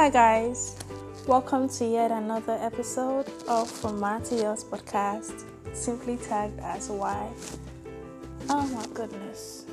Hi, guys. Welcome to yet another episode of From Ma podcast, simply tagged as Why. Oh my goodness.